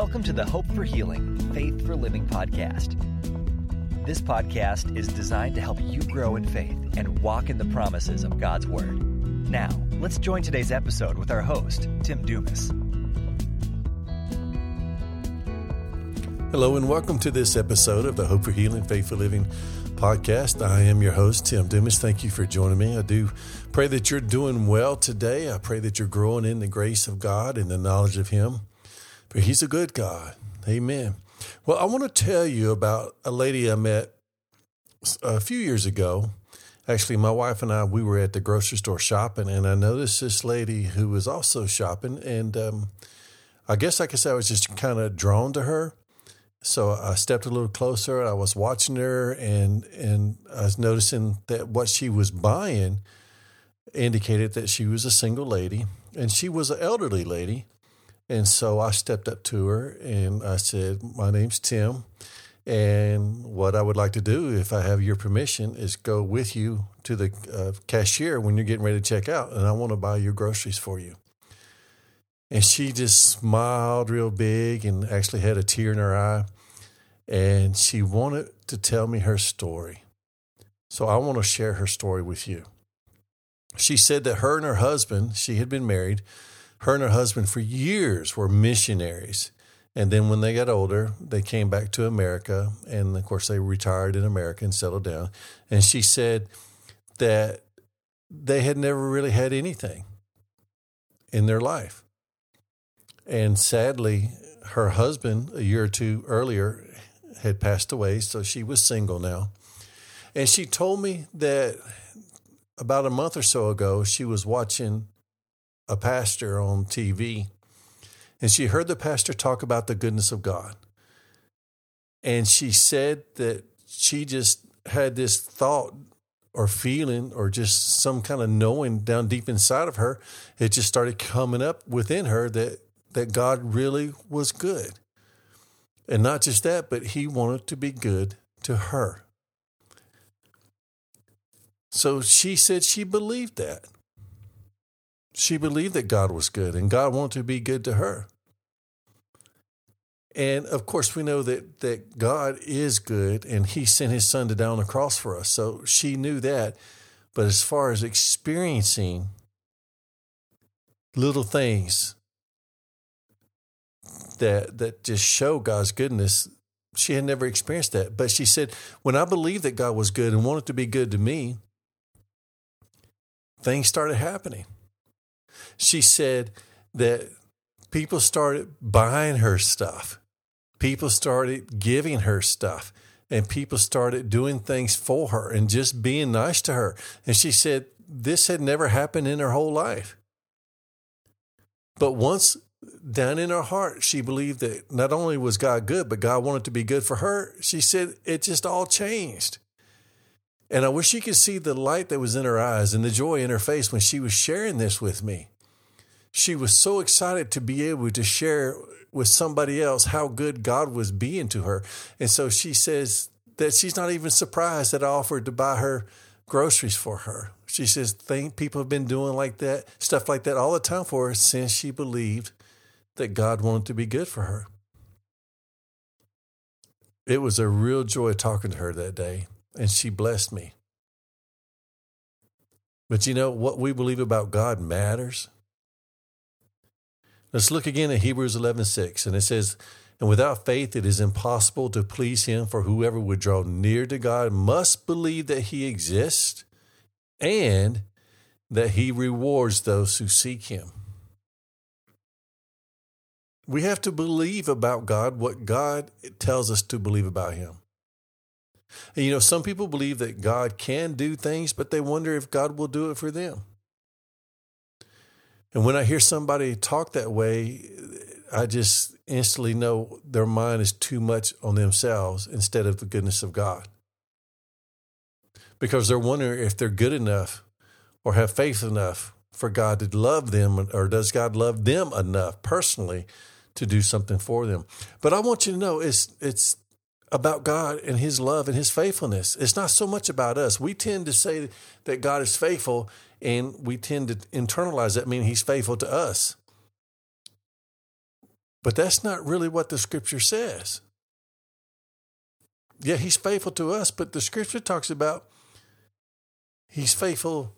Welcome to the Hope for Healing, Faith for Living podcast. This podcast is designed to help you grow in faith and walk in the promises of God's Word. Now, let's join today's episode with our host, Tim Dumas. Hello, and welcome to this episode of the Hope for Healing, Faith for Living podcast. I am your host, Tim Dumas. Thank you for joining me. I do pray that you're doing well today. I pray that you're growing in the grace of God and the knowledge of Him. For He's a good God. Amen. Well, I want to tell you about a lady I met a few years ago. Actually, my wife and I, we were at the grocery store shopping, and I noticed this lady who was also shopping. And um, I guess, I said, I was just kind of drawn to her. So I stepped a little closer. I was watching her, and and I was noticing that what she was buying indicated that she was a single lady, and she was an elderly lady. And so I stepped up to her and I said, My name's Tim. And what I would like to do, if I have your permission, is go with you to the uh, cashier when you're getting ready to check out. And I want to buy your groceries for you. And she just smiled real big and actually had a tear in her eye. And she wanted to tell me her story. So I want to share her story with you. She said that her and her husband, she had been married, her and her husband for years were missionaries. And then when they got older, they came back to America. And of course, they retired in America and settled down. And she said that they had never really had anything in their life. And sadly, her husband, a year or two earlier, had passed away. So she was single now. And she told me that about a month or so ago, she was watching a pastor on TV, and she heard the pastor talk about the goodness of God. And she said that she just had this thought or feeling or just some kind of knowing down deep inside of her. It just started coming up within her that, that God really was good. And not just that, but he wanted to be good to her. So she said she believed that. She believed that God was good and God wanted to be good to her. And of course, we know that, that God is good and He sent His Son to die on the cross for us. So she knew that. But as far as experiencing little things that, that just show God's goodness, she had never experienced that. But she said, when I believed that God was good and wanted to be good to me, things started happening she said that people started buying her stuff, people started giving her stuff, and people started doing things for her and just being nice to her. And she said this had never happened in her whole life. But once down in her heart, she believed that not only was God good, but God wanted to be good for her. She said it just all changed. And I wish you could see the light that was in her eyes and the joy in her face when she was sharing this with me she was so excited to be able to share with somebody else how good God was being to her. And so she says that she's not even surprised that I offered to buy her groceries for her. She says, think people have been doing like that, stuff like that all the time for her since she believed that God wanted to be good for her. It was a real joy talking to her that day, and she blessed me. But you know, what we believe about God matters. Let's look again at Hebrews 11 6. And it says, And without faith, it is impossible to please him, for whoever would draw near to God must believe that he exists and that he rewards those who seek him. We have to believe about God what God tells us to believe about him. And you know, some people believe that God can do things, but they wonder if God will do it for them. And when I hear somebody talk that way, I just instantly know their mind is too much on themselves instead of the goodness of God. Because they're wondering if they're good enough or have faith enough for God to love them, or does God love them enough personally to do something for them? But I want you to know it's it's about God and His love and His faithfulness. It's not so much about us. We tend to say that God is faithful and we tend to internalize that meaning he's faithful to us. But that's not really what the scripture says. Yeah, he's faithful to us, but the scripture talks about he's faithful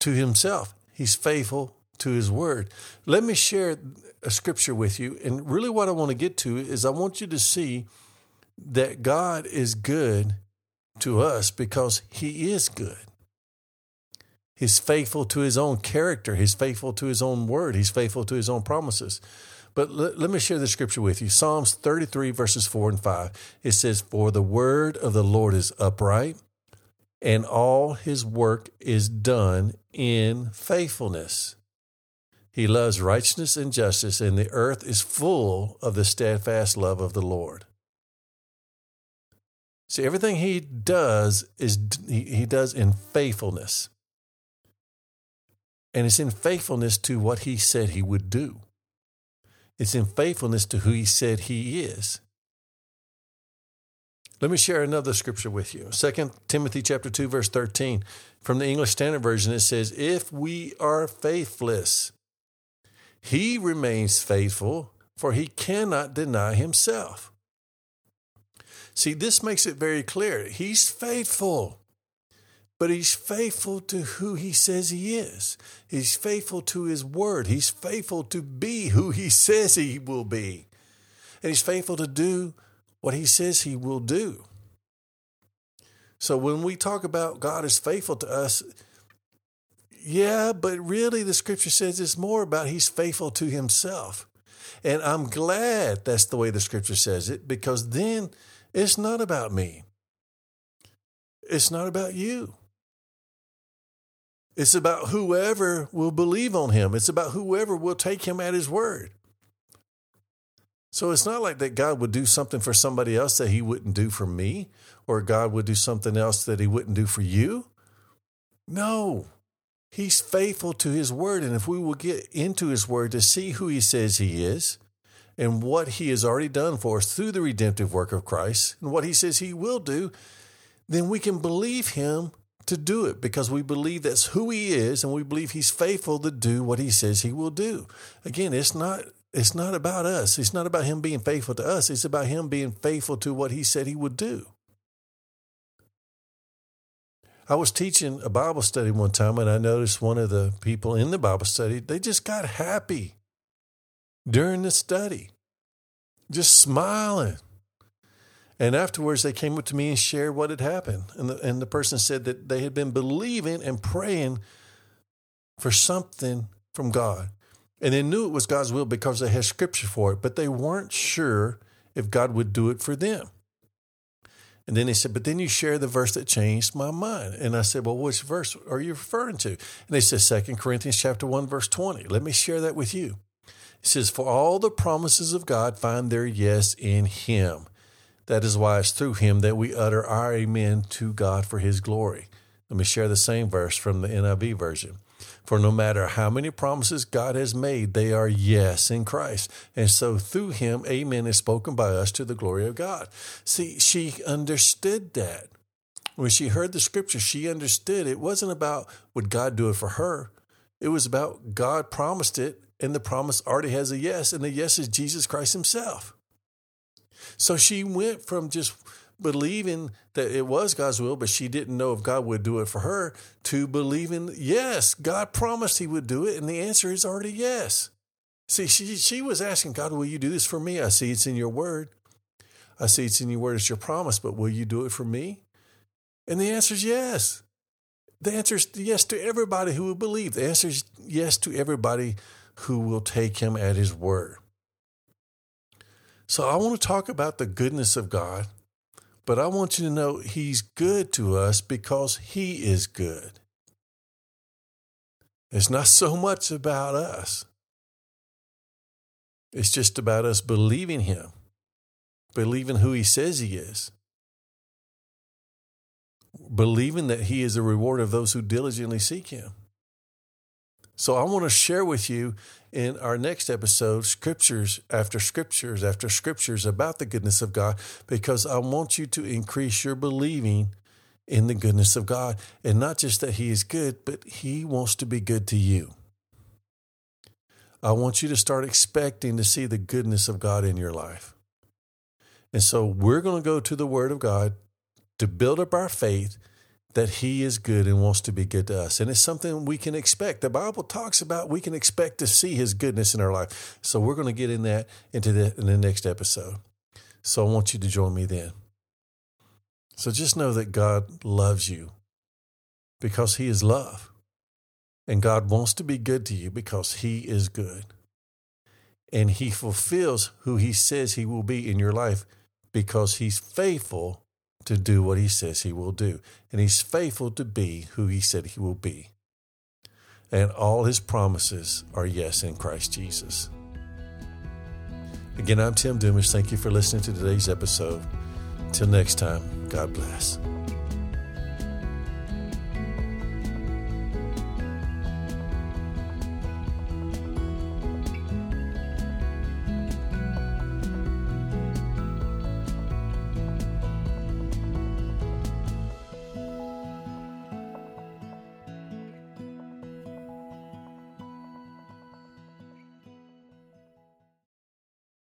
to himself. He's faithful to his word. Let me share a scripture with you. And really, what I want to get to is I want you to see that God is good to us because he is good. He's faithful to his own character. He's faithful to his own word. He's faithful to his own promises. But let, let, me share the scripture with you Psalms 33, verses 4 and 5. It says, For the word of the Lord is upright, and all his work is done in faithfulness. He loves righteousness and justice, and the earth is full of the steadfast love of the Lord. See, everything he does is he does in faithfulness. And it's in faithfulness to what he said he would do. It's in faithfulness to who he said he is. Let me share another scripture with you. 2 Timothy chapter 2 verse 13 from the English Standard Version it says if we are faithless he remains faithful for he cannot deny himself. See this makes it very clear. He's faithful but he's faithful to who he says he is. He's faithful to his word. He's faithful to be who he says he will be. And he's faithful to do what he says he will do. So when we talk about God is faithful to us, yeah, but really the scripture says it's more about he's faithful to himself. And I'm glad that's the way the scripture says it because then it's not about me. It's not about you. It's about whoever will believe on him. It's about whoever will take him at his word. So it's not like that God would do something for somebody else that he wouldn't do for me, or God would do something else that he wouldn't do for you. No, he's faithful to his word. And if we will get into his word to see who he says he is and what he has already done for us through the redemptive work of Christ and what he says he will do, then we can believe him to do it because we believe that's who he is and we believe he's faithful to do what he says he will do. Again, it's not it's not about us. It's not about him being faithful to us. It's about him being faithful to what he said he would do. I was teaching a Bible study one time and I noticed one of the people in the Bible study, they just got happy during the study. Just smiling. And afterwards, they came up to me and shared what had happened. And the, and the person said that they had been believing and praying for something from God. And they knew it was God's will because they had scripture for it, but they weren't sure if God would do it for them. And then he said, But then you share the verse that changed my mind. And I said, Well, which verse are you referring to? And they said, Second Corinthians chapter 1, verse 20. Let me share that with you. It says, For all the promises of God find their yes in him. That is why it's through him that we utter our amen to God for his glory. Let me share the same verse from the NIV version. For no matter how many promises God has made, they are yes in Christ. And so through him, amen is spoken by us to the glory of God. See, she understood that. When she heard the scripture, she understood it wasn't about would God do it for her. It was about God promised it, and the promise already has a yes, and the yes is Jesus Christ himself. So she went from just believing that it was God's will, but she didn't know if God would do it for her, to believing, yes, God promised He would do it, and the answer is already yes. See, she, she was asking, God, will you do this for me? I see it's in your word. I see it's in your word, it's your promise, but will you do it for me? And the answer is yes. The answer is yes to everybody who will believe. The answer is yes to everybody who will take him at his word. So I want to talk about the goodness of God, but I want you to know He's good to us because He is good. It's not so much about us, it's just about us believing Him, believing who He says He is, believing that He is the reward of those who diligently seek Him. So I want to share with you in our next episode scriptures after scriptures after scriptures about the goodness of God because I want you to increase your believing in the goodness of God. And not just that He is good, but He wants to be good to you. I want you to start expecting to see the goodness of God in your life. And so we're going to go to the Word of God to build up our faith that He is good and wants to be good to us. And it's something we can expect. The Bible talks about we can expect to see His goodness in our life. So we're going to get in that into the, in the next episode. So I want you to join me then. So just know that God loves you because He is love. And God wants to be good to you because He is good. And He fulfills who He says He will be in your life because He's faithful to do what He says He will do. And He's faithful to be who He said He will be. And all His promises are yes in Christ Jesus. Again, I'm Tim Dumas. Thank you for listening to today's episode. Till next time, God bless.